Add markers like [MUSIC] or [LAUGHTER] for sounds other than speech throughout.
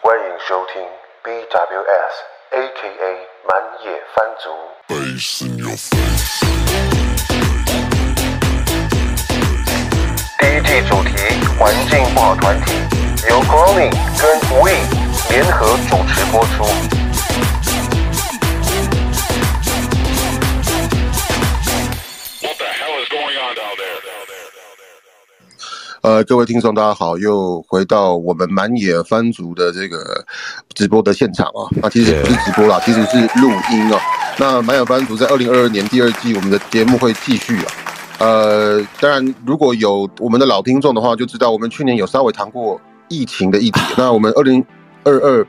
欢迎收听 BWS A.K.A 满野番族。第一季主题环境不好团体，由 Cloning 跟 We 联合主持播出。呃，各位听众，大家好，又回到我们满野番族的这个直播的现场啊。那其实不是直播啦，其实是录音啊。那满野番族在二零二二年第二季，我们的节目会继续啊。呃，当然，如果有我们的老听众的话，就知道我们去年有稍微谈过疫情的议题。[LAUGHS] 那我们二零二二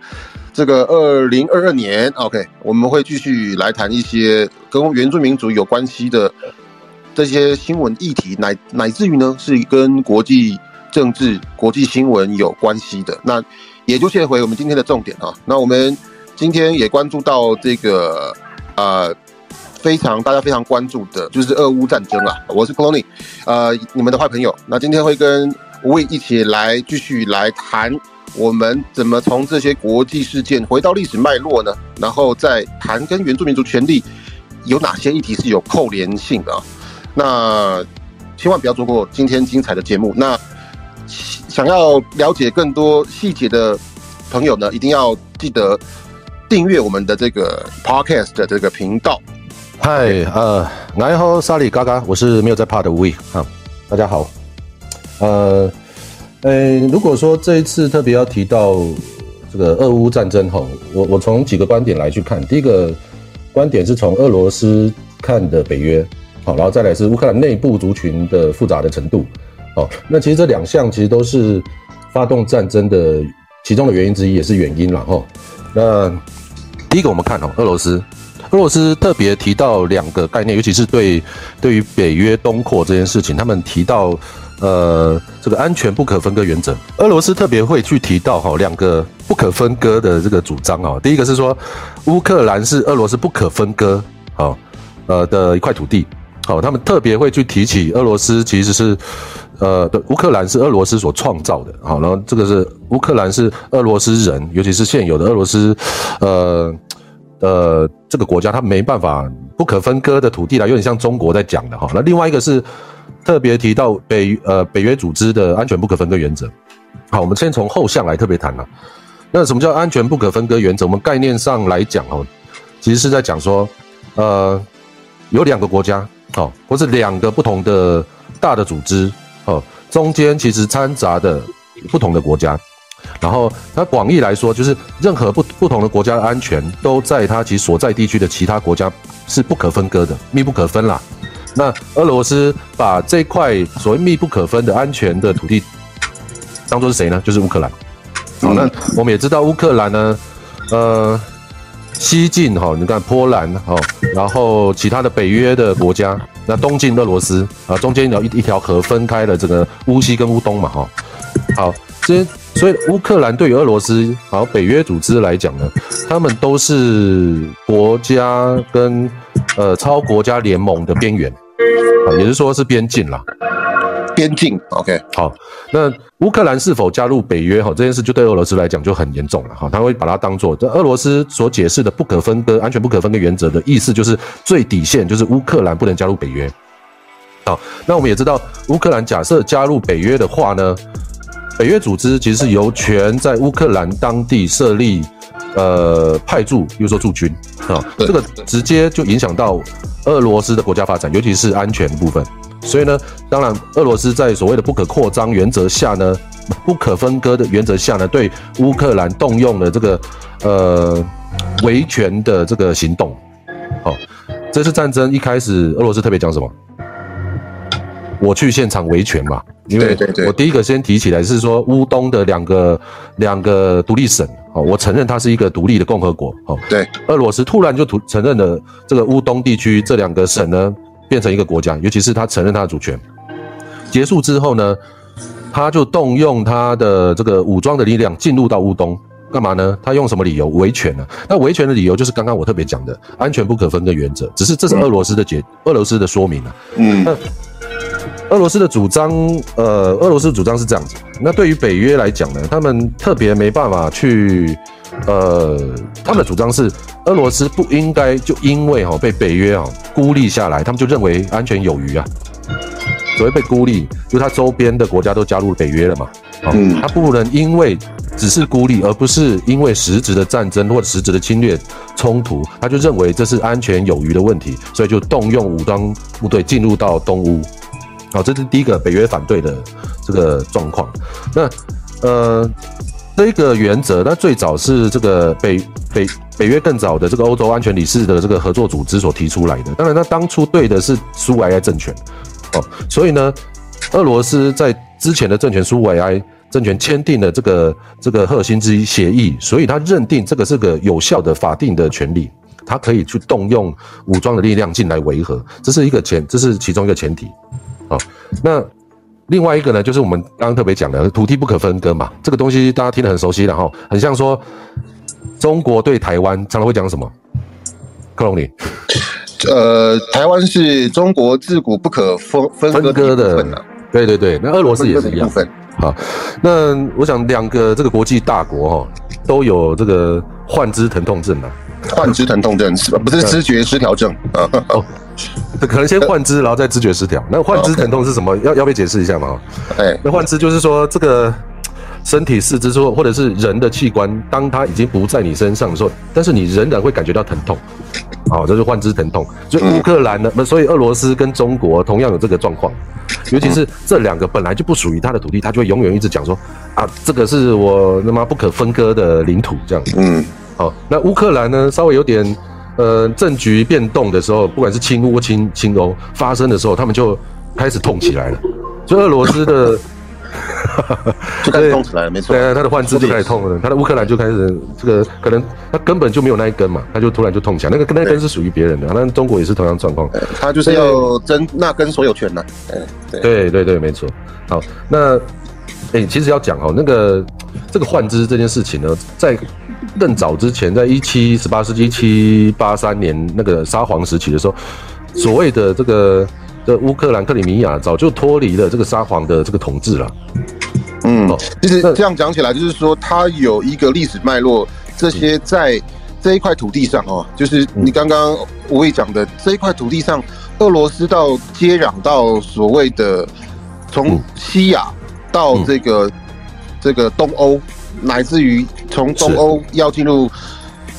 这个二零二二年，OK，我们会继续来谈一些跟原住民族有关系的这些新闻议题，乃乃至于呢是跟国际政治、国际新闻有关系的。那也就切回我们今天的重点啊。那我们今天也关注到这个呃非常大家非常关注的，就是俄乌战争啊。我是 Clony，呃，你们的坏朋友。那今天会跟吴伟一起来继续来谈。我们怎么从这些国际事件回到历史脉络呢？然后再谈跟原住民族权利有哪些议题是有扣连性的啊？那千万不要错过今天精彩的节目。那想要了解更多细节的朋友呢，一定要记得订阅我们的这个 podcast 的这个频道。嗨，呃，然后沙里嘎嘎，我是没有在怕的吴伟啊，大家好。呃，呃，如果说这一次特别要提到这个俄乌战争哈，我我从几个观点来去看。第一个观点是从俄罗斯看的北约，好，然后再来是乌克兰内部族群的复杂的程度，好，那其实这两项其实都是发动战争的其中的原因之一，也是原因了哈。那第一个我们看哦，俄罗斯。俄罗斯特别提到两个概念，尤其是对对于北约东扩这件事情，他们提到呃这个安全不可分割原则。俄罗斯特别会去提到哈两个不可分割的这个主张哦，第一个是说乌克兰是俄罗斯不可分割好呃的一块土地，好，他们特别会去提起俄罗斯其实是呃的乌克兰是俄罗斯所创造的，好，然后这个是乌克兰是俄罗斯人，尤其是现有的俄罗斯呃。呃，这个国家它没办法不可分割的土地啦，有点像中国在讲的哈。那另外一个是特别提到北呃北约组织的安全不可分割原则。好，我们先从后项来特别谈了。那什么叫安全不可分割原则？我们概念上来讲哦，其实是在讲说，呃，有两个国家哦，或是两个不同的大的组织哦，中间其实掺杂的不同的国家。然后，它广义来说，就是任何不不同的国家的安全，都在它其所在地区的其他国家是不可分割的，密不可分啦。那俄罗斯把这块所谓密不可分的安全的土地，当做是谁呢？就是乌克兰。好，那我们也知道乌克兰呢，呃，西进哈，你看波兰哈，然后其他的北约的国家，那东进俄罗斯啊，中间有一一条河分开了这个乌西跟乌东嘛哈。好，这。所以乌克兰对于俄罗斯，好北约组织来讲呢，他们都是国家跟呃超国家联盟的边缘，啊，也就是说是边境啦。边境，OK，好，那乌克兰是否加入北约？哈，这件事就对俄罗斯来讲就很严重了，哈，他会把它当做这俄罗斯所解释的不可分割、安全不可分割原则的意思，就是最底线就是乌克兰不能加入北约。好，那我们也知道，乌克兰假设加入北约的话呢？北约组织其实是由权在乌克兰当地设立，呃，派驻，比如说驻军啊，这个直接就影响到俄罗斯的国家发展，尤其是安全部分。所以呢，当然，俄罗斯在所谓的不可扩张原则下呢，不可分割的原则下呢，对乌克兰动用了这个呃维权的这个行动。好，这次战争一开始，俄罗斯特别讲什么？我去现场维权嘛，因为我第一个先提起来是说乌东的两个两个独立省，哦，我承认它是一个独立的共和国，哦，对，俄罗斯突然就承承认了这个乌东地区这两个省呢变成一个国家，尤其是他承认他的主权。结束之后呢，他就动用他的这个武装的力量进入到乌东，干嘛呢？他用什么理由维权呢？那维权的理由就是刚刚我特别讲的安全不可分的原则，只是这是俄罗斯的解，俄罗斯的说明啊。嗯，那俄罗斯的主张，呃，俄罗斯主张是这样子。那对于北约来讲呢，他们特别没办法去，呃，他们的主张是俄罗斯不应该就因为哈被北约啊孤立下来，他们就认为安全有余啊。所谓被孤立，就他周边的国家都加入北约了嘛，啊，嗯他不能因为只是孤立，而不是因为实质的战争或者实质的侵略冲突，他就认为这是安全有余的问题，所以就动用武装部队进入到东乌。好，这是第一个北约反对的这个状况。那呃，这个原则，那最早是这个北北北约更早的这个欧洲安全理事的这个合作组织所提出来的。当然，他当初对的是苏维埃政权，哦，所以呢，俄罗斯在之前的政权苏维埃政权签订了这个这个赫尔辛基协议，所以他认定这个是个有效的法定的权利，他可以去动用武装的力量进来维和，这是一个前，这是其中一个前提。好，那另外一个呢，就是我们刚刚特别讲的土地不可分割嘛，这个东西大家听得很熟悉了哈，很像说中国对台湾常常会讲什么？克隆尼 [LAUGHS] 呃，台湾是中国自古不可分分割的对对对，那俄罗斯也是一样。好，那我想两个这个国际大国哈、都有这个幻肢疼痛症啊。患肢疼痛症是吧？不是知觉失调症啊。[LAUGHS] 可能先换肢，然后再知觉失调。那换肢疼痛是什么？要要不要解释一下嘛？哎，那换肢就是说这个身体四肢说，或者是人的器官，当它已经不在你身上的时候，但是你仍然会感觉到疼痛。好，这是换肢疼痛。所以乌克兰呢，不，所以俄罗斯跟中国同样有这个状况，尤其是这两个本来就不属于他的土地，他就会永远一直讲说啊，这个是我他妈不可分割的领土这样。嗯，好，那乌克兰呢，稍微有点呃政局变动的时候，不管是亲乌或亲亲欧发生的时候，他们就开始痛起来了。所以俄罗斯的 [LAUGHS] 就开始痛起来了，没错。对，他的换肢就开始痛了，他的乌克兰就开始这个可能他根本就没有那一根嘛，他就突然就痛起来，那个那根是属于别人的，那中国也是同样状况。他就是要争那根所有权呐。哎，对，对对对，没错。好，那哎、其实要讲哦，那个这个换资这件事情呢，在更早之前，在一七十八世纪一七八三年那个沙皇时期的时候，所谓的这个的乌克兰克里米亚早就脱离了这个沙皇的这个统治了。嗯哦，其实这样讲起来，就是说它有一个历史脉络，这些在这一块土地上哦，就是你刚刚吴伟讲的这一块土地上，俄罗斯到接壤到所谓的从嗯。西亚到这个这个东欧，乃至于从东欧要进入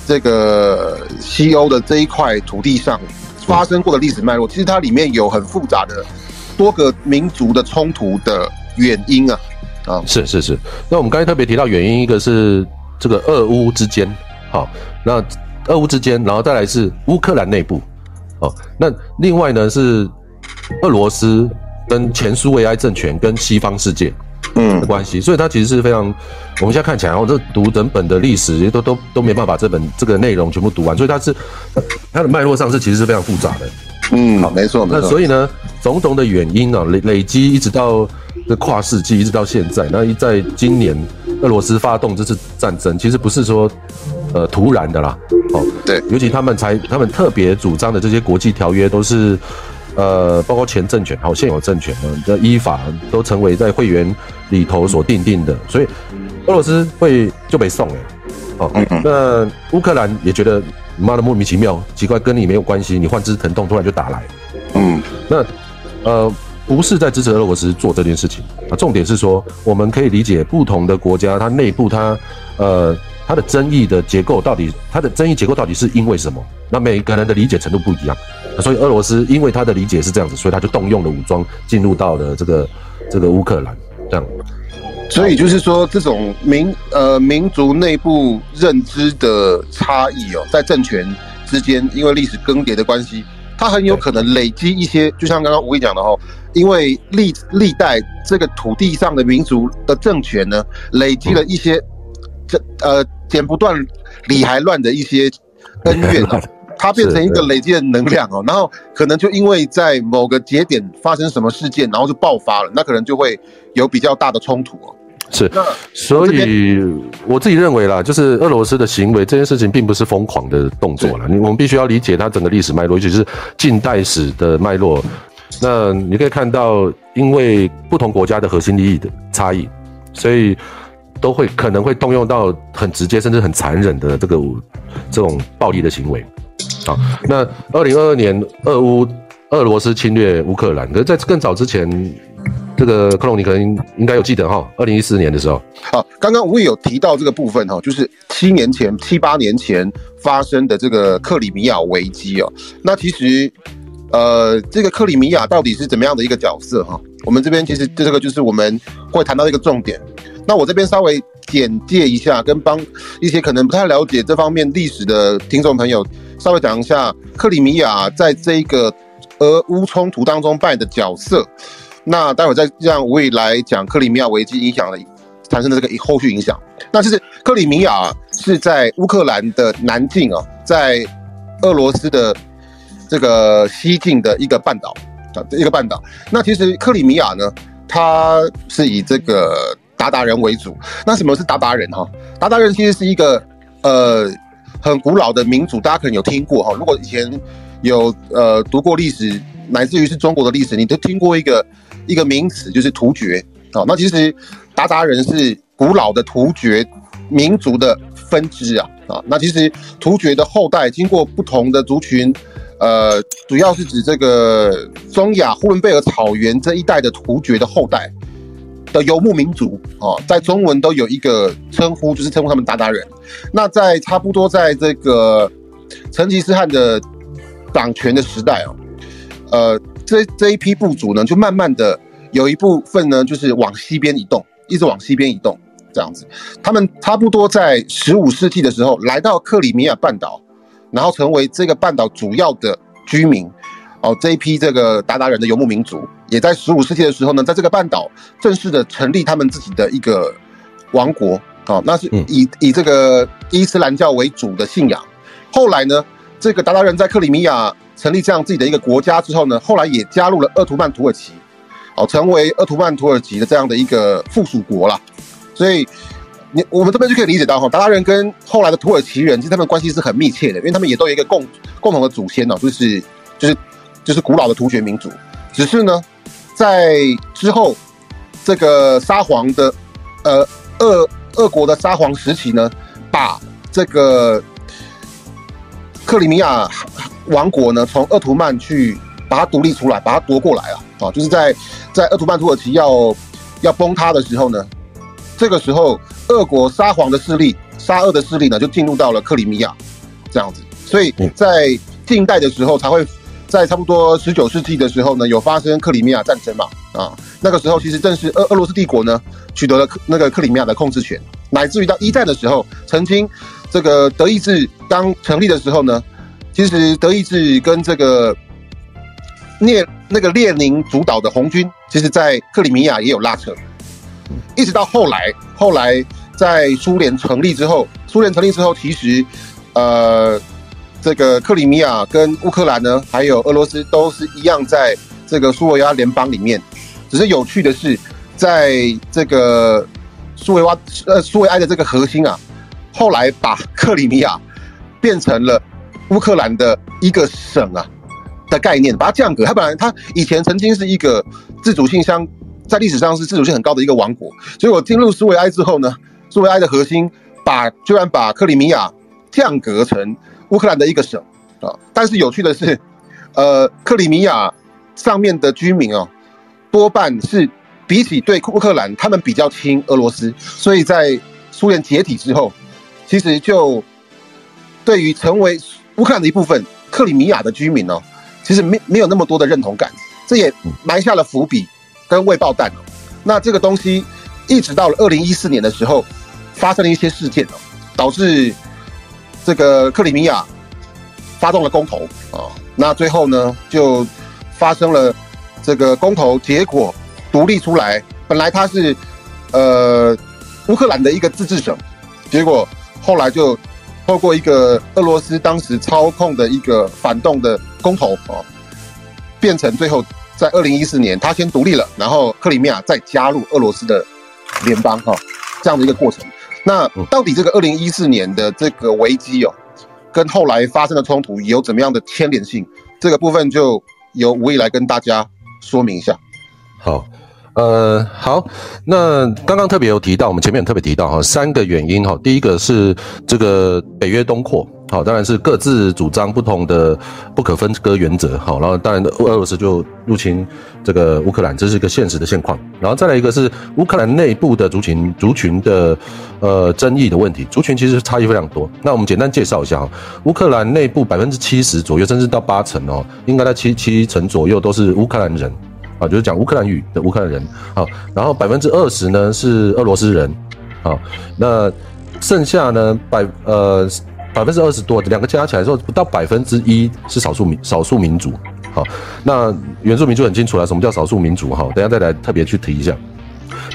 这个西欧的这一块土地上发生过的历史脉络，其实它里面有很复杂的多个民族的冲突的原因啊。啊，是是是，那我们刚才特别提到原因，一个是这个俄乌之间，好，那俄乌之间，然后再来是乌克兰内部，哦，那另外呢是俄罗斯跟前苏维埃政权跟西方世界。嗯的关系，所以它其实是非常，我们现在看起来，哦，这读整本的历史都都都没办法这本这个内容全部读完，所以它是它的脉络上是其实是非常复杂的。嗯，没错没错。那所以呢，种种的原因啊，累累积一直到这跨世纪，一直到现在。那在今年，俄罗斯发动这次战争，其实不是说呃突然的啦，哦，对尤其他们才他们特别主张的这些国际条约，都是呃包括前政权还有现有政权呢的依法都成为在会员里头所定定的，所以俄罗斯会就被送了，哦，那乌克兰也觉得妈的莫名其妙，奇怪，跟你没有关系，你患肢疼痛突然就打来。嗯那呃，不是在支持俄罗斯做这件事情啊，重点是说，我们可以理解不同的国家，它内部它呃它的争议的结构到底，它的争议结构到底是因为什么？那每个人的理解程度不一样，所以俄罗斯因为他的理解是这样子，所以他就动用了武装进入到了这个这个乌克兰，这样。所以就是说，这种民呃民族内部认知的差异哦，在政权之间，因为历史更迭的关系，它很有可能累积一些，就像刚刚吴毅讲的哦，因为历历代这个土地上的民族的政权呢，累积了一些这呃剪不断理还乱的一些恩怨哦。[LAUGHS] 它变成一个累积的能量哦，然后可能就因为在某个节点发生什么事件，然后就爆发了，那可能就会有比较大的冲突哦。是，所以我自己认为啦，就是俄罗斯的行为这件事情并不是疯狂的动作了，你我们必须要理解它整个历史脉络，尤其是近代史的脉络。那你可以看到，因为不同国家的核心利益的差异，所以都会可能会动用到很直接甚至很残忍的这个这种暴力的行为。好，那二零二二年俄乌俄罗斯侵略乌克兰，可是在更早之前，这个克隆你可能应该有记得哈，二零一四年的时候。好，刚刚我也有提到这个部分哈，就是七年前七八年前发生的这个克里米亚危机哦。那其实。呃，这个克里米亚到底是怎么样的一个角色哈？我们这边其实这个就是我们会谈到一个重点。那我这边稍微简介一下，跟帮一些可能不太了解这方面历史的听众朋友稍微讲一下克里米亚在这个俄乌冲突当中扮演的角色。那待会再让吴伟来讲克里米亚危机影响的产生的这个后续影响。那其实克里米亚是在乌克兰的南境啊，在俄罗斯的。这个西境的一个半岛啊，一个半岛。那其实克里米亚呢，它是以这个鞑靼人为主。那什么是鞑靼人哈？鞑靼人其实是一个呃很古老的民族，大家可能有听过哈。如果以前有呃读过历史，乃至于是中国的历史，你都听过一个一个名词，就是突厥啊。那其实鞑靼人是古老的突厥民族的分支啊啊。那其实突厥的后代经过不同的族群。呃，主要是指这个中亚呼伦贝尔草原这一带的突厥的后代的游牧民族啊，在中文都有一个称呼，就是称呼他们鞑靼人。那在差不多在这个成吉思汗的掌权的时代啊，呃，这这一批部族呢，就慢慢的有一部分呢，就是往西边移动，一直往西边移动，这样子。他们差不多在十五世纪的时候，来到克里米亚半岛。然后成为这个半岛主要的居民，哦，这一批这个鞑靼人的游牧民族，也在十五世纪的时候呢，在这个半岛正式的成立他们自己的一个王国，哦，那是以以这个伊斯兰教为主的信仰。后来呢，这个鞑靼人在克里米亚成立这样自己的一个国家之后呢，后来也加入了鄂图曼土耳其，哦，成为鄂图曼土耳其的这样的一个附属国了，所以。你我们这边就可以理解到哈，鞑靼人跟后来的土耳其人，其实他们关系是很密切的，因为他们也都有一个共共同的祖先哦，就是就是就是古老的突厥民族。只是呢，在之后这个沙皇的呃俄俄国的沙皇时期呢，把这个克里米亚王国呢从鄂图曼去把它独立出来，把它夺过来了啊，就是在在鄂图曼土耳其要要崩塌的时候呢，这个时候。俄国沙皇的势力，沙俄的势力呢，就进入到了克里米亚，这样子。所以在近代的时候，才会在差不多十九世纪的时候呢，有发生克里米亚战争嘛？啊，那个时候其实正是俄俄罗斯帝国呢取得了那个克里米亚的控制权，乃至于到一战的时候，曾经这个德意志刚成立的时候呢，其实德意志跟这个列那个列宁主导的红军，其实在克里米亚也有拉扯。一直到后来，后来在苏联成立之后，苏联成立之后，其实，呃，这个克里米亚跟乌克兰呢，还有俄罗斯都是一样，在这个苏维埃联邦里面。只是有趣的是，在这个苏维埃呃苏维埃的这个核心啊，后来把克里米亚变成了乌克兰的一个省啊的概念，把它降格。它本来它以前曾经是一个自主性相。在历史上是自主性很高的一个王国，所以我进入苏维埃之后呢，苏维埃的核心把居然把克里米亚降格成乌克兰的一个省啊。但是有趣的是，呃，克里米亚上面的居民哦，多半是比起对乌克兰，他们比较亲俄罗斯，所以在苏联解体之后，其实就对于成为乌克兰的一部分，克里米亚的居民哦，其实没没有那么多的认同感，这也埋下了伏笔。跟未爆弹哦，那这个东西一直到了二零一四年的时候，发生了一些事件哦，导致这个克里米亚发动了公投啊，那最后呢就发生了这个公投结果独立出来，本来它是呃乌克兰的一个自治省，结果后来就透过一个俄罗斯当时操控的一个反动的公投啊，变成最后。在二零一四年，他先独立了，然后克里米亚再加入俄罗斯的联邦哈这样的一个过程。那到底这个二零一四年的这个危机哦，跟后来发生的冲突有怎么样的牵连性？这个部分就由吴毅来跟大家说明一下。好。呃，好，那刚刚特别有提到，我们前面特别提到哈，三个原因哈，第一个是这个北约东扩，好，当然是各自主张不同的不可分割原则，好，然后当然俄罗斯就入侵这个乌克兰，这是一个现实的现况，然后再来一个是乌克兰内部的族群族群的呃争议的问题，族群其实差异非常多，那我们简单介绍一下哈，乌克兰内部百分之七十左右，甚至到八成哦，应该在七七成左右都是乌克兰人。啊，就是讲乌克兰语的乌克兰人，好，然后百分之二十呢是俄罗斯人，好，那剩下呢百呃百分之二十多，两个加起来之后不到百分之一是少数民少数民族，好，那原住民就很清楚了，什么叫少数民族？哈，等下再来特别去提一下，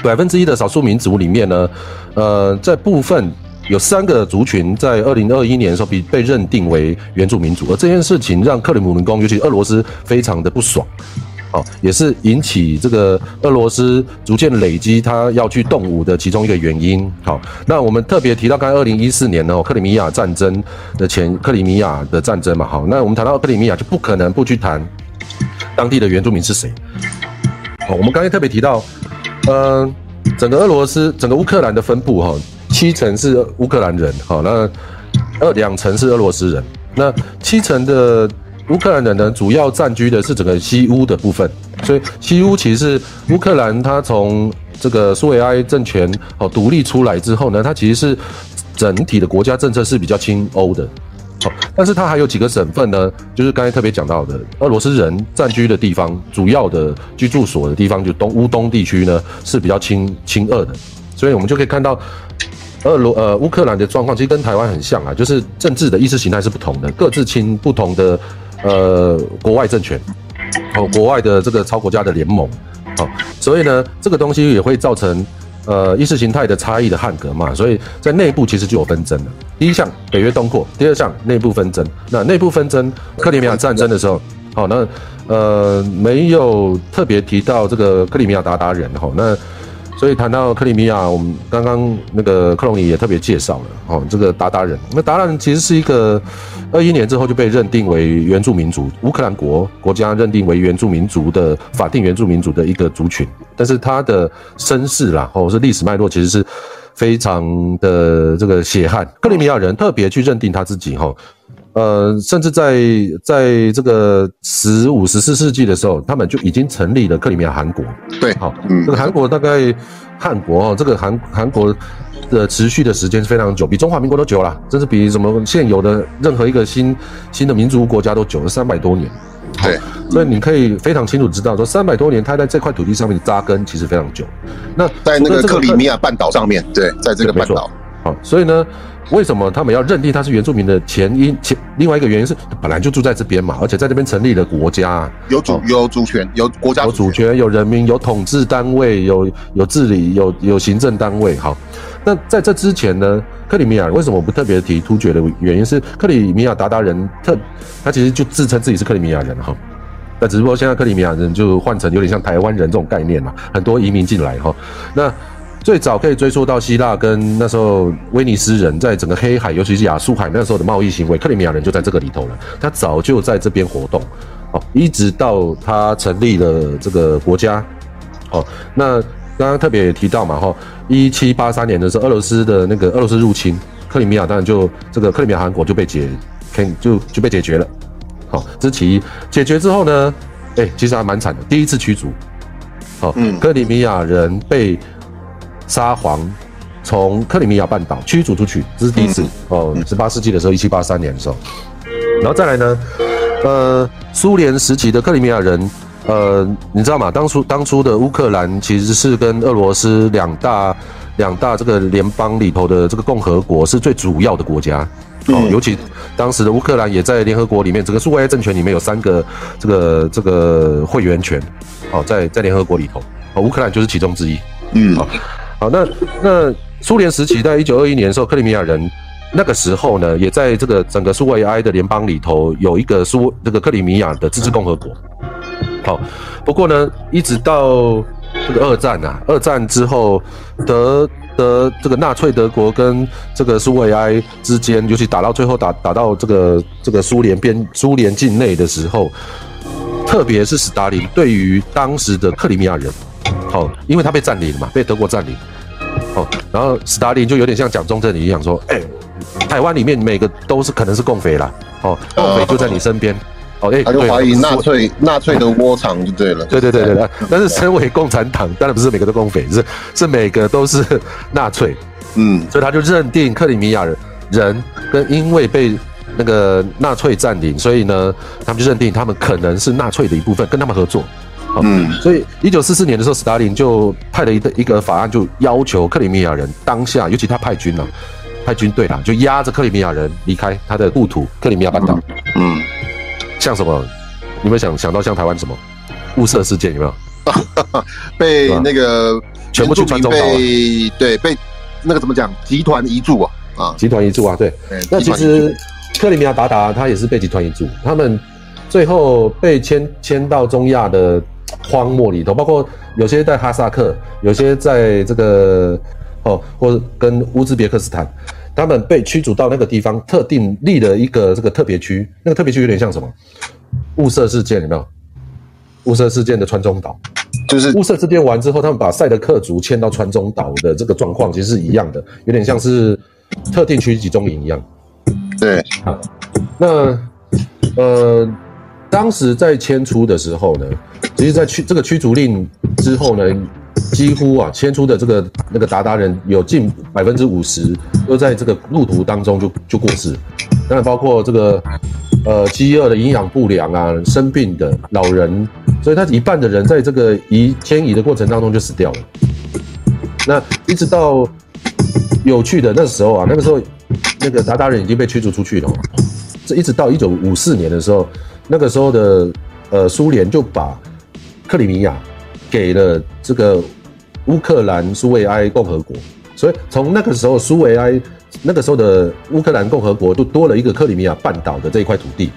百分之一的少数民族里面呢，呃，在部分有三个族群在二零二一年的时候被被认定为原住民族，而这件事情让克里姆林宫，尤其俄罗斯非常的不爽。哦，也是引起这个俄罗斯逐渐累积他要去动武的其中一个原因。好，那我们特别提到，刚才二零一四年呢，克里米亚战争的前克里米亚的战争嘛。好，那我们谈到克里米亚，就不可能不去谈当地的原住民是谁。好，我们刚才特别提到，嗯，整个俄罗斯、整个乌克兰的分布哈，七成是乌克兰人，好，那二两成是俄罗斯人，那七成的。乌克兰人呢，主要占据的是整个西乌的部分，所以西乌其实是乌克兰，它从这个苏维埃政权哦独立出来之后呢，它其实是整体的国家政策是比较亲欧的，好，但是它还有几个省份呢，就是刚才特别讲到的，俄罗斯人占据的地方，主要的居住所的地方，就东乌东地区呢是比较亲亲俄的，所以我们就可以看到。俄罗呃乌克兰的状况其实跟台湾很像啊，就是政治的意识形态是不同的，各自亲不同的。呃，国外政权，哦，国外的这个超国家的联盟，哦，所以呢，这个东西也会造成呃意识形态的差异的汉格嘛，所以在内部其实就有纷争了。第一项北约东扩，第二项内部纷争。那内部纷争，克里米亚战争的时候，好，那呃没有特别提到这个克里米亚鞑靼人，哈，那。所以谈到克里米亚，我们刚刚那个克隆尼也特别介绍了哦，这个鞑靼人，那鞑靼人其实是一个二一年之后就被认定为原住民族，乌克兰国国家认定为原住民族的法定原住民族的一个族群，但是他的身世啦，或者是历史脉络，其实是非常的这个血汗。克里米亚人特别去认定他自己哈。呃，甚至在在这个十五、十四世纪的时候，他们就已经成立了克里米亚韩国。对，好，这个韩国大概汗国哦，这个韩韩国的持续的时间是非常久，比中华民国都久了，甚至比什么现有的任何一个新新的民族国家都久了三百多年。对，所以你可以非常清楚知道，说三百多年，它在这块土地上面扎根其实非常久。那在那个克里米亚半岛上面对，在这个半岛。好，所以呢。为什么他们要认定他是原住民的前因？前另外一个原因是本来就住在这边嘛，而且在这边成立了国家，有主有主权，有国家有主权，有人民，有统治单位，有有治理，有有行政单位。好，那在这之前呢，克里米亚为什么我不特别提突厥的原因是克里米亚鞑靼人特他其实就自称自己是克里米亚人哈，那只不过现在克里米亚人就换成有点像台湾人这种概念嘛，很多移民进来哈，那。最早可以追溯到希腊跟那时候威尼斯人在整个黑海，尤其是亚速海那时候的贸易行为，克里米亚人就在这个里头了。他早就在这边活动，哦，一直到他成立了这个国家，哦，那刚刚特别也提到嘛，哈，一七八三年的时候，俄罗斯的那个俄罗斯入侵克里米亚，当然就这个克里米亚汗国就被解，就就被解决了，好，这是其一。解决之后呢，哎，其实还蛮惨的，第一次驱逐，好，克里米亚人被。沙皇从克里米亚半岛驱逐出去，这是第一次哦。十八世纪的时候，一七八三年的时候，然后再来呢，呃，苏联时期的克里米亚人，呃，你知道吗？当初当初的乌克兰其实是跟俄罗斯两大两大这个联邦里头的这个共和国是最主要的国家哦。尤其当时的乌克兰也在联合国里面，整个苏维埃政权里面有三个这个这个会员权哦，在在联合国里头哦，乌克兰就是其中之一。嗯，好。好，那那苏联时期，在一九二一年的时候，克里米亚人那个时候呢，也在这个整个苏维埃的联邦里头有一个苏这个克里米亚的自治共和国。好，不过呢，一直到这个二战啊，二战之后德德这个纳粹德国跟这个苏维埃之间，尤其打到最后打打到这个这个苏联边苏联境内的时候，特别是斯大林对于当时的克里米亚人，好，因为他被占领了嘛，被德国占领，好，然后斯大林就有点像蒋中正一样说，哎，台湾里面每个都是可能是共匪啦，哦，共匪就在你身边。哦，哎，他就怀疑纳粹纳粹的窝藏就对了。对对对对对。但是身为共产党，当然不是每个都共匪，是是每个都是纳粹。嗯，所以他就认定克里米亚人人跟因为被那个纳粹占领，所以呢，他们就认定他们可能是纳粹的一部分，跟他们合作。嗯，所以一九四四年的时候，斯大林就派了一个一个法案，就要求克里米亚人当下，尤其他派军了，派军队啦，就压着克里米亚人离开他的故土克里米亚半岛。嗯。像什么？有没有想想到像台湾什么雾社事件？有没有？[LAUGHS] 被那个全部去川中岛？对，被那个怎么讲？集团移住啊！啊，集团移住啊！对。那其实克里米亚达达他也是被集团移住，他们最后被迁迁到中亚的荒漠里头，包括有些在哈萨克，有些在这个哦，或者跟乌兹别克斯坦。他们被驱逐到那个地方，特定立了一个这个特别区，那个特别区有点像什么？雾社事件有没有？雾社事件的川中岛，就是雾社事件完之后，他们把赛德克族迁到川中岛的这个状况其实是一样的，有点像是特定区集中营一样。对，好，那呃，当时在迁出的时候呢，其实，在驱这个驱逐令之后呢。几乎啊，迁出的这个那个鞑靼人有近百分之五十都在这个路途当中就就过世，当然包括这个呃饥饿的、营养不良啊、生病的老人，所以他一半的人在这个移迁移的过程当中就死掉了。那一直到有趣的那时候啊，那个时候那个鞑靼人已经被驱逐出去了，这一直到一九五四年的时候，那个时候的呃苏联就把克里米亚。给了这个乌克兰苏维埃共和国，所以从那个时候，苏维埃那个时候的乌克兰共和国就多了一个克里米亚半岛的这一块土地。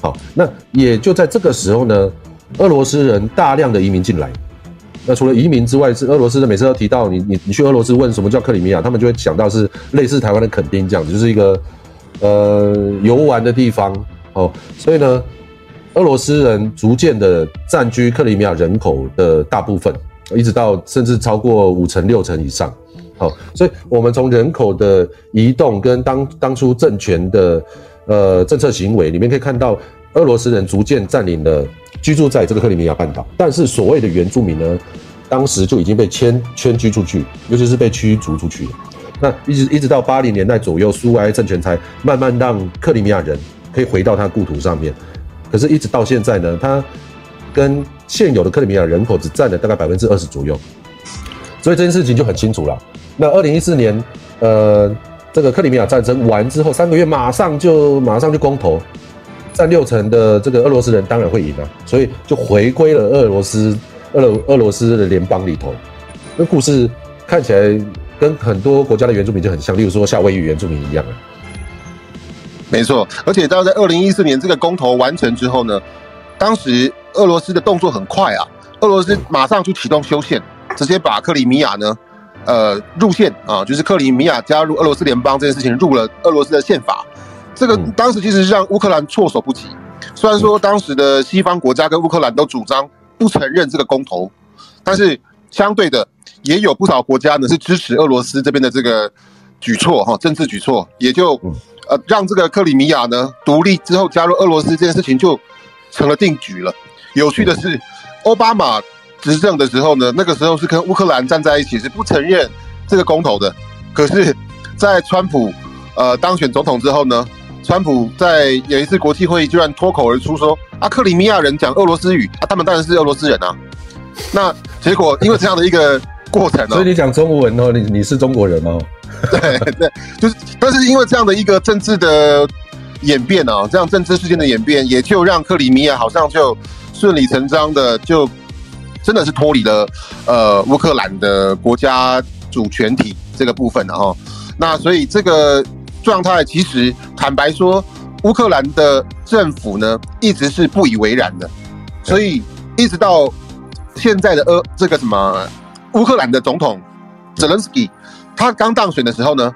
好，那也就在这个时候呢，俄罗斯人大量的移民进来。那除了移民之外，是俄罗斯的每次都提到你你你去俄罗斯问什么叫克里米亚，他们就会想到是类似台湾的垦丁这样子，就是一个呃游玩的地方。哦，所以呢。俄罗斯人逐渐的占据克里米亚人口的大部分，一直到甚至超过五成六成以上。好，所以我们从人口的移动跟当当初政权的呃政策行为里面可以看到，俄罗斯人逐渐占领了居住在这个克里米亚半岛。但是所谓的原住民呢，当时就已经被迁迁居出去，尤其是被驱逐出去了。那一直一直到八零年代左右，苏维埃政权才慢慢让克里米亚人可以回到他故土上面。可是，一直到现在呢，它跟现有的克里米亚人口只占了大概百分之二十左右，所以这件事情就很清楚了。那二零一四年，呃，这个克里米亚战争完之后，三个月马上就马上就公投，占六成的这个俄罗斯人当然会赢啊，所以就回归了俄罗斯俄罗俄罗斯的联邦里头。那故事看起来跟很多国家的原住民就很像，例如说夏威夷原住民一样啊。没错，而且到在二零一四年这个公投完成之后呢，当时俄罗斯的动作很快啊，俄罗斯马上就启动修宪，直接把克里米亚呢，呃，入宪啊，就是克里米亚加入俄罗斯联邦这件事情入了俄罗斯的宪法。这个当时其实是让乌克兰措手不及。虽然说当时的西方国家跟乌克兰都主张不承认这个公投，但是相对的也有不少国家呢是支持俄罗斯这边的这个举措哈，政治举措也就。呃，让这个克里米亚呢独立之后加入俄罗斯这件事情就成了定局了。有趣的是，奥巴马执政的时候呢，那个时候是跟乌克兰站在一起，是不承认这个公投的。可是，在川普呃当选总统之后呢，川普在有一次国际会议居然脱口而出说：“啊，克里米亚人讲俄罗斯语啊，他们当然是俄罗斯人啊。”那结果因为这样的一个过程，所以你讲中文哦，你你是中国人哦。对对，就是，但是因为这样的一个政治的演变啊，这样政治事件的演变，也就让克里米亚好像就顺理成章的就真的是脱离了呃乌克兰的国家主权体这个部分了哈。那所以这个状态其实坦白说，乌克兰的政府呢一直是不以为然的，所以一直到现在的呃这个什么乌克兰的总统泽连斯基，他刚当选的时候呢，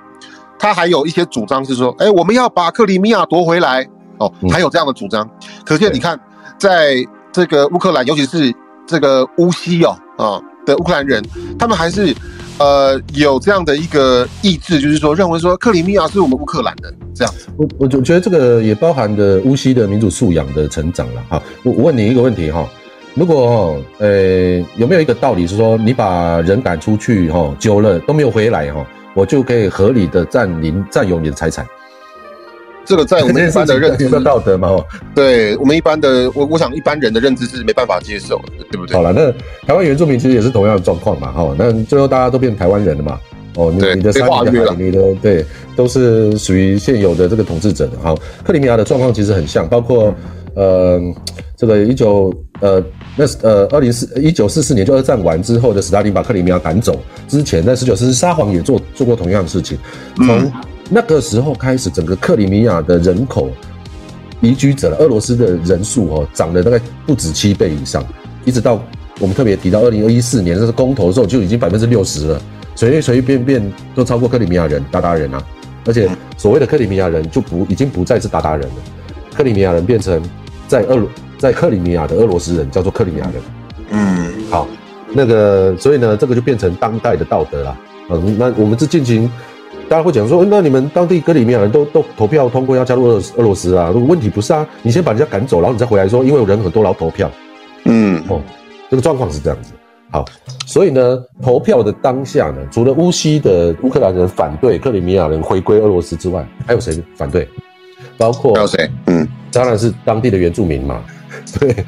他还有一些主张是说，哎，我们要把克里米亚夺回来哦，还有这样的主张。可见你看，在这个乌克兰，尤其是这个乌西哦啊的乌克兰人，他们还是。呃，有这样的一个意志，就是说认为说克里米亚是我们乌克兰的这样子。我我就觉得这个也包含着乌西的民主素养的成长了哈。我我问你一个问题哈，如果呃有没有一个道理是说，你把人赶出去哈，久了都没有回来哈，我就可以合理的占领占有你的财产？这个在我们一般的认知道德嘛？对我们一般的，我我想一般人的认知是没办法接受的，对不对？好了，那台湾原住民其实也是同样的状况嘛，哈，那最后大家都变台湾人了嘛，哦，你你的山、你的海、你的对，都是属于现有的这个统治者的。哈，克里米亚的状况其实很像，包括呃，这个一九呃那呃二零四一九四四年就二战完之后的斯大林把克里米亚赶走之前，在十九世纪沙皇也做做过同样的事情，从。那个时候开始，整个克里米亚的人口移居者，俄罗斯的人数哦，涨了大概不止七倍以上，一直到我们特别提到二零二一四年，这是公投的时候就已经百分之六十了，随随便便都超过克里米亚人、鞑靼人啊，而且所谓的克里米亚人就不已经不再是鞑靼人了，克里米亚人变成在俄在克里米亚的俄罗斯人，叫做克里米亚人。嗯，好，那个所以呢，这个就变成当代的道德了。嗯，那我们是进行。大家会讲说，那你们当地克里米亚人都都投票通过要加入俄俄罗斯啊？如果问题不是啊，你先把人家赶走，然后你再回来说，因为人很多，然后投票。嗯，哦，这个状况是这样子。好，所以呢，投票的当下呢，除了乌西的乌克兰人反对克里米亚人回归俄罗斯之外，还有谁反对？包括还有谁？嗯，当然是当地的原住民嘛。[LAUGHS] 对，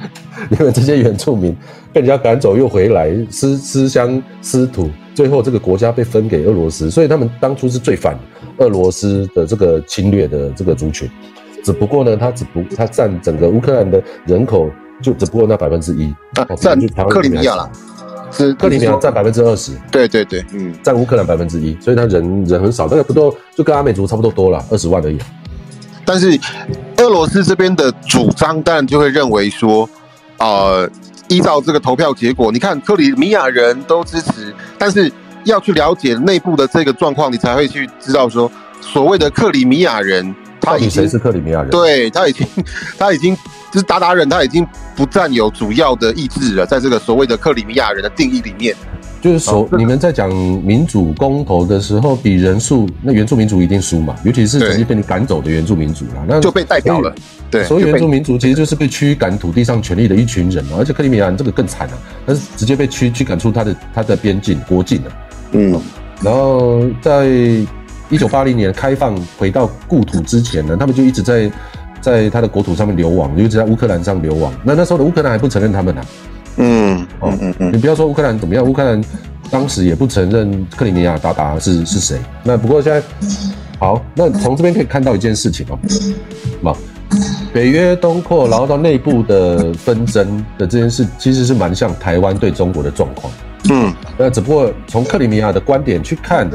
因为这些原住民被人家赶走又回来，思思乡思土。最后，这个国家被分给俄罗斯，所以他们当初是最反俄罗斯的这个侵略的这个族群。只不过呢，他只不他占整个乌克兰的人口就只不过那百分之一，占克里米亚了，是克里米亚占百分之二十。对对对，嗯，占乌克兰百分之一，所以他人人很少，大概不多，就跟阿美族差不多多了，二十万而已。但是俄罗斯这边的主张当然就会认为说，呃。依照这个投票结果，你看克里米亚人都支持，但是要去了解内部的这个状况，你才会去知道说，所谓的克里米亚人，他已经谁是克里米亚人？对他已经，他已经就是鞑靼人，他已经不占有主要的意志了，在这个所谓的克里米亚人的定义里面。就是说，你们在讲民主公投的时候，比人数，那原住民族一定输嘛？尤其是曾经被你赶走的原住民族啦，那就被代表了。对，所以原住民族其实就是被驱赶土地上权利的一群人嘛。而且克里米亚人这个更惨啊，他是直接被驱驱赶出他的他的边境国境了。嗯，然后在一九八零年开放回到故土之前呢，他们就一直在在他的国土上面流亡，就一直在乌克兰上流亡。那那时候的乌克兰还不承认他们呢。嗯，哦，嗯嗯，你不要说乌克兰怎么样，乌克兰当时也不承认克里米亚达达是是谁。那不过现在，好，那从这边可以看到一件事情哦，嘛，北约东扩，然后到内部的纷争的这件事，其实是蛮像台湾对中国的状况。嗯，那只不过从克里米亚的观点去看。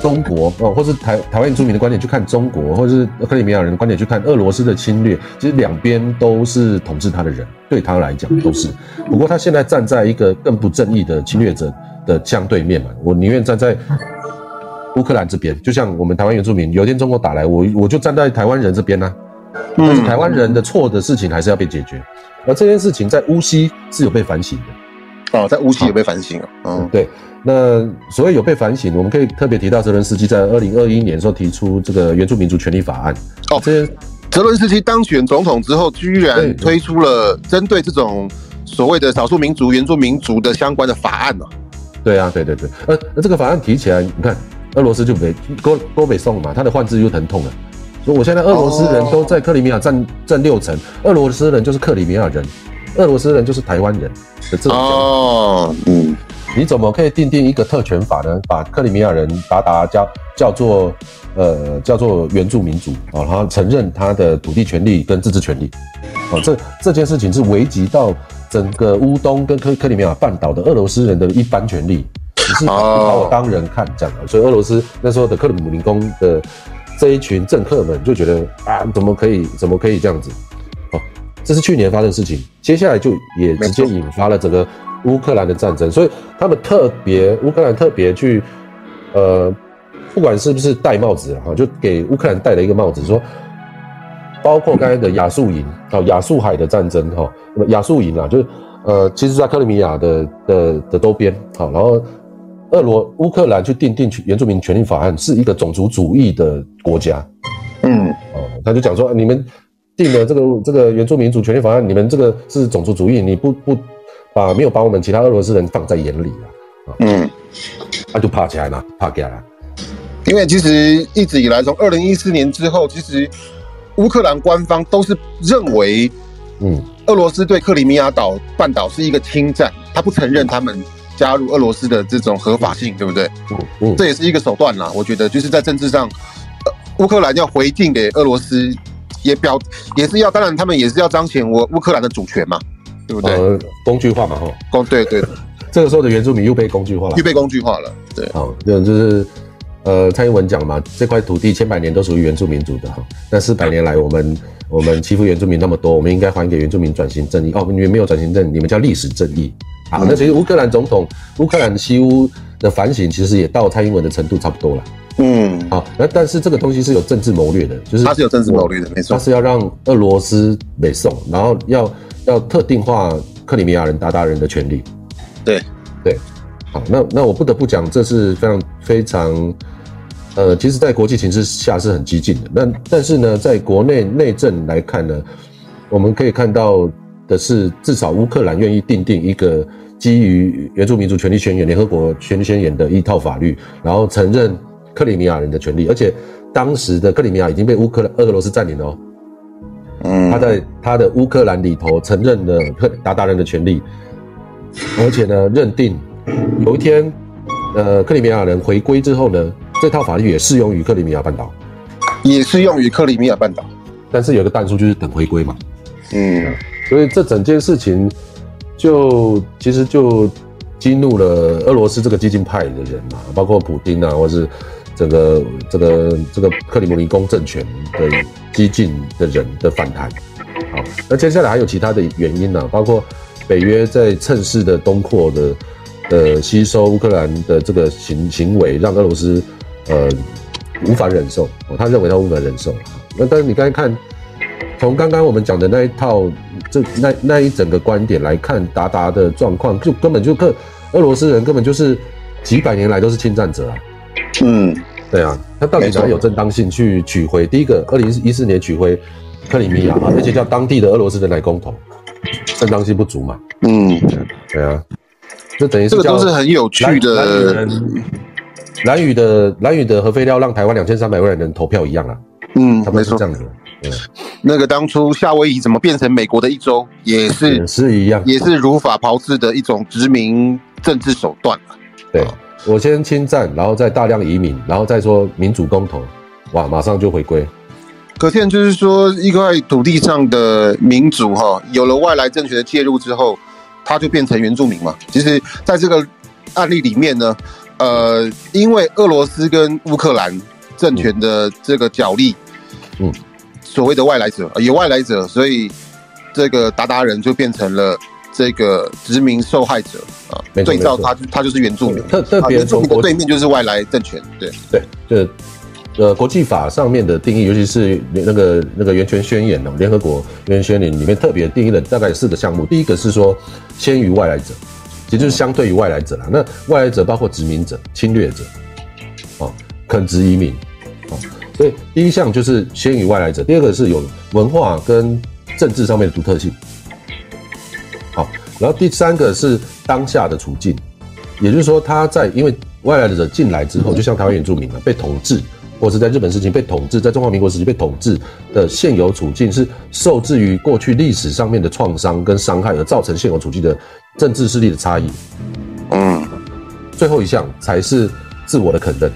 中国哦，或是台台湾原住民的观点去看中国，或者是克里米亚人的观点去看俄罗斯的侵略，其实两边都是统治他的人，对他来讲都是。不过他现在站在一个更不正义的侵略者的相对面嘛，我宁愿站在乌克兰这边。就像我们台湾原住民，有一天中国打来，我我就站在台湾人这边呢。但是台湾人的错的事情还是要被解决，而这件事情在乌西是有被反省的。哦，在乌西有被反省啊。嗯，对。那所谓有被反省，我们可以特别提到泽伦斯基在二零二一年时候提出这个原住民族权利法案。哦，这泽伦斯基当选总统之后，居然推出了针对这种所谓的少数民族、原住民族的相关的法案呢？对啊，对对对。呃，那这个法案提起来，你看俄罗斯就没多多北宋嘛，他的患肢又疼痛了。所以我现在俄罗斯人都在克里米亚占占六成，俄罗斯人就是克里米亚人，俄罗斯人就是台湾人的这种哦，嗯。你怎么可以定定一个特权法呢？把克里米亚人达达叫叫做呃叫做原住民族啊，然后承认他的土地权利跟自治权利，哦，这这件事情是危及到整个乌东跟克克里米亚半岛的俄罗斯人的一般权利，你是把我当人看这样的，所以俄罗斯那时候的克里姆林宫的这一群政客们就觉得啊，怎么可以怎么可以这样子？哦，这是去年发生的事情，接下来就也直接引发了整个。乌克兰的战争，所以他们特别乌克兰特别去，呃，不管是不是戴帽子哈，就给乌克兰戴了一个帽子，说包括刚才的亚速营啊，亚速海的战争哈，那么亚速营啊，就是呃，其实在克里米亚的的的周边好，然后俄罗乌克兰去订定原住民权利法案，是一个种族主义的国家，嗯，哦，他就讲说你们。定了这个这个原住民主权利法案，你们这个是种族主义，你不不把没有把我们其他俄罗斯人放在眼里啊？嗯，他就怕起来了，怕起来了。因为其实一直以来，从二零一四年之后，其实乌克兰官方都是认为，嗯，俄罗斯对克里米亚岛半岛是一个侵占，他不承认他们加入俄罗斯的这种合法性，对不对？嗯嗯，这也是一个手段啦。我觉得就是在政治上，乌克兰要回敬给俄罗斯。也表也是要，当然他们也是要彰显我乌克兰的主权嘛，对不对？呃，工具化嘛，哈，工对对。[LAUGHS] 这个时候的原住民又被工具化了，又被工具化了，对。好，这就是呃，蔡英文讲嘛，这块土地千百年都属于原住民族的哈。那四百年来，我们我们欺负原住民那么多，我们应该还给原住民转型正义。哦，你们没有转型正义，你们叫历史正义。好，那其实乌克兰总统乌克兰的西乌的反省，其实也到蔡英文的程度差不多了。嗯，好，那但是这个东西是有政治谋略的，就是它是有政治谋略的，没错，它是要让俄罗斯北宋，然后要要特定化克里米亚人、鞑靼人的权利。对对，好，那那我不得不讲，这是非常非常，呃，其实，在国际形势下是很激进的。那但是呢，在国内内政来看呢，我们可以看到的是，至少乌克兰愿意定定一个基于原住民族权利宣言、联合国权利宣言的一套法律，然后承认。克里米亚人的权利，而且当时的克里米亚已经被乌克兰、俄罗斯占领了。嗯，他在他的乌克兰里头承认了克鞑靼人的权利，而且呢，认定有一天，呃，克里米亚人回归之后呢，这套法律也适用于克里米亚半岛，也适用于克里米亚半岛。但是有个弹数就是等回归嘛。嗯，所以这整件事情就其实就激怒了俄罗斯这个激进派的人嘛，包括普京啊，或是。这个这个这个克里姆林宫政权的激进的人的反弹，好，那接下来还有其他的原因呢，包括北约在趁势的东扩的呃吸收乌克兰的这个行行为，让俄罗斯呃无法忍受，他认为他无法忍受。那但是你刚才看，从刚刚我们讲的那一套这那那一整个观点来看，达达的状况就根本就克俄罗斯人根本就是几百年来都是侵占者啊。嗯，对啊，他到底哪有正当性去取回？第一个，二零一四年取回克里米亚，而且叫当地的俄罗斯人来公投，正当性不足嘛？嗯，对啊，这等于这个都是很有趣的。蓝宇的蓝宇的核废料让台湾两千三百万人投票一样啊。嗯，没错，这样子。对，那个当初夏威夷怎么变成美国的一州，也是也是一样，也是如法炮制的一种殖民政治手段。对。我先侵占，然后再大量移民，然后再说民主公投，哇，马上就回归。可见就是说，一块土地上的民主哈，有了外来政权的介入之后，它就变成原住民嘛。其实，在这个案例里面呢，呃，因为俄罗斯跟乌克兰政权的这个角力，嗯，所谓的外来者有外来者，所以这个鞑靼人就变成了。这个殖民受害者啊，对照他，他就是原住民。特特别从对面就是外来政权，对对，就呃国际法上面的定义，尤其是那个那个源泉宣言哦，联合国源泉宣言里面特别定义了大概四个项目。第一个是说先于外来者，也就是相对于外来者啦。那外来者包括殖民者、侵略者，哦，垦殖移民，哦，所以第一项就是先于外来者。第二个是有文化跟政治上面的独特性。好然后第三个是当下的处境，也就是说他在因为外来者进来之后，就像台湾原住民嘛，被统治，或是在日本时期被统治，在中华民国时期被统治的现有处境是受制于过去历史上面的创伤跟伤害而造成现有处境的政治势力的差异。嗯，最后一项才是自我的肯认。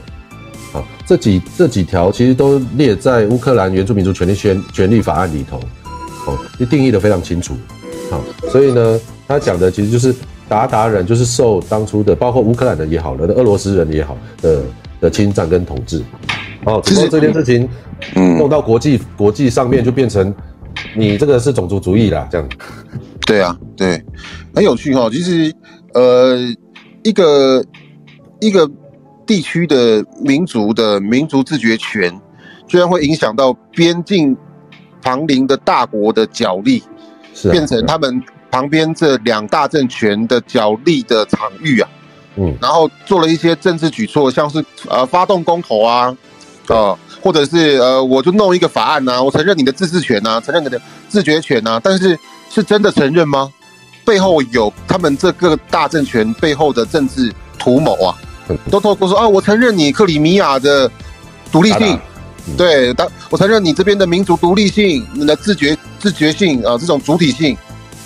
好，这几这几条其实都列在乌克兰原住民族权利宣权利法案里头，哦，定义的非常清楚。好，所以呢。他讲的其实就是鞑靼人，就是受当初的包括乌克兰人也好了，俄罗斯人也好的的侵占跟统治。哦，其实这件事情，嗯，弄到国际国际上面就变成你这个是种族主义啦，这样。[LAUGHS] 对啊，对，很有趣哈。其实，呃，一个一个地区的民族的民族自决权，居然会影响到边境旁邻的大国的角力，是啊变成他们旁边这两大政权的角力的场域啊。嗯然后做了一些政治举措，像是呃发动公投啊，呃，或者是呃我就弄一个法案呐、我承认你的自治权呐、承认你的自决权呐、但是是真的承认吗？背后有他们这个大政权背后的政治图谋啊嗯，都透过说啊，我承认你克里米亚的独立性。对，当我承认你这边的民族独立性、你的自觉自觉性啊、这种主体性，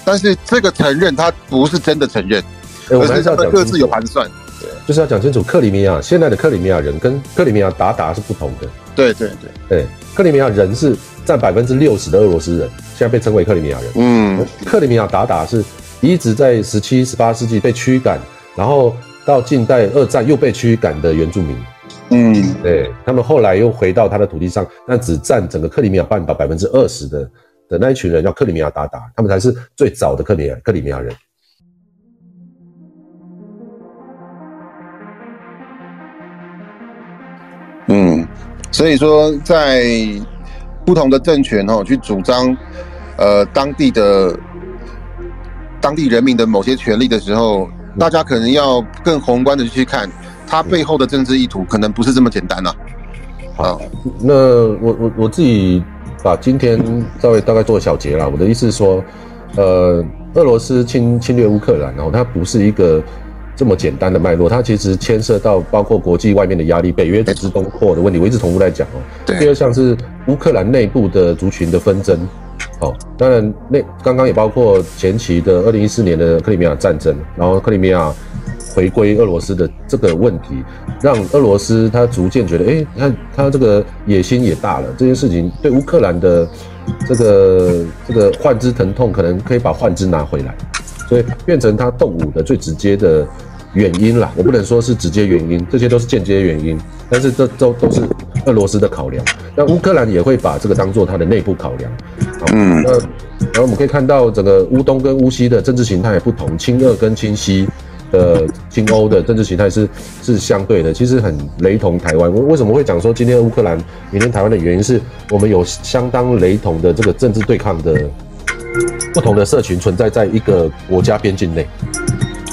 但是这个承认它不是真的承认，而是要讲他们各自有盘算。对就是要讲清楚，克里米亚现在的克里米亚人跟克里米亚鞑靼是不同的。对对对，对，克里米亚人是占百分之六十的俄罗斯人，现在被称为克里米亚人。嗯，克里米亚鞑靼是一直在十七、十八世纪被驱赶，然后到近代二战又被驱赶的原住民。嗯，对他们后来又回到他的土地上，但只占整个克里米亚半岛百分之二十的的那一群人叫克里米亚鞑靼，他们才是最早的克里米亚克里米亚人。嗯，所以说在不同的政权哦去主张呃当地的当地人民的某些权利的时候，大家可能要更宏观的去看它背后的政治意图，可能不是这么简单呐、好。那我我我自己把今天稍微大概做小结了。我的意思是说，呃，俄罗斯侵侵略乌克兰，然后它不是一个这么简单的脉络，它其实牵涉到包括国际外面的压力、北约组织东扩的问题。我一直重复在讲哦。第二项是乌克兰内部的族群的纷争。好、当然那刚刚也包括前期的二零一四年的克里米亚战争，然后克里米亚回归俄罗斯的这个问题，让俄罗斯他逐渐觉得，哎，他他这个野心也大了，这件事情对乌克兰的这个这个患肢疼痛，可能可以把患肢拿回来，所以变成他动武的最直接的原因啦。我不能说是直接原因，这些都是间接原因，但是这都都是俄罗斯的考量。那乌克兰也会把这个当做他的内部考量。嗯那然后我们可以看到，整个乌东跟乌西的政治形态也不同，亲俄跟亲西的亲欧的政治形态是是相对的，其实很雷同台湾。为为什么会讲说今天乌克兰、明天台湾的原因是我们有相当雷同的这个政治对抗的不同的社群存在在一个国家边境内。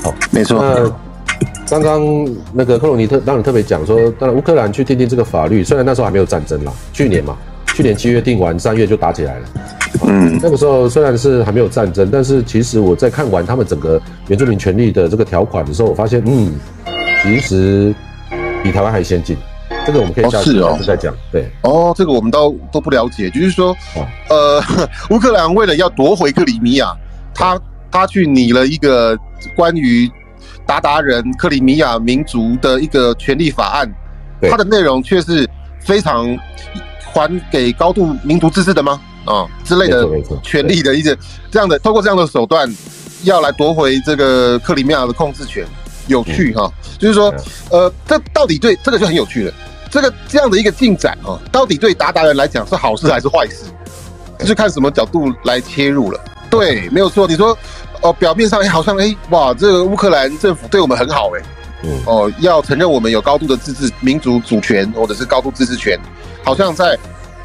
好没错。那刚刚那个克隆尼特当然特别讲说，当然乌克兰去订定这个法律，虽然那时候还没有战争啦，去年嘛，去年七月定完，三月就打起来了。嗯那个时候虽然是还没有战争，但是其实我在看完他们整个原住民权利的这个条款的时候，我发现，嗯，其实比台湾还先进。这个我们可以下次哦是哦下次再讲。对，哦，这个我们都都不了解，就是说哦，呃，[LAUGHS] 乌克兰为了要夺回克里米亚，他他去拟了一个关于鞑靼人克里米亚民族的一个权利法案，对它的内容却是非常还给高度民族自治的吗？啊、之类的权利的一些这样的，透过这样的手段，要来夺回这个克里米亚的控制权，有趣哈、就是说嗯，呃，这到底对这个就很有趣了。这个这样的一个进展啊，到底对鞑靼人来讲是好事还是坏事？这就看什么角度来切入了。对，没有错。你说，哦，表面上哎，好像哎，哇，这个乌克兰政府对我们很好哎，嗯，哦，要承认我们有高度的自治、民族主权或者是高度自治权，好像在，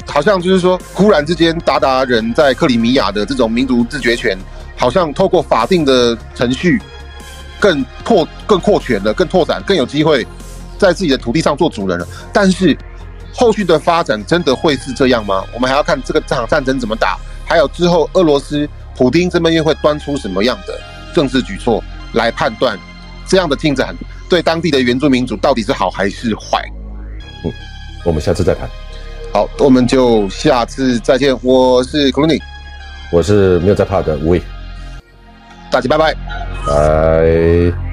好像就是说，忽然之间，鞑靼人在克里米亚的这种民族自决权，好像透过法定的程序，更拓、更扩权了，更拓展，更有机会在自己的土地上做主人了。但是，后续的发展真的会是这样吗？我们还要看这个这场战争怎么打，还有之后俄罗斯普丁这边又会端出什么样的政治举措来判断这样的进展对当地的原住民族到底是好还是坏？嗯我们下次再谈。好，我们就下次再见。我是 c l o n y 我是没有在怕的吴伟，大家拜拜。拜。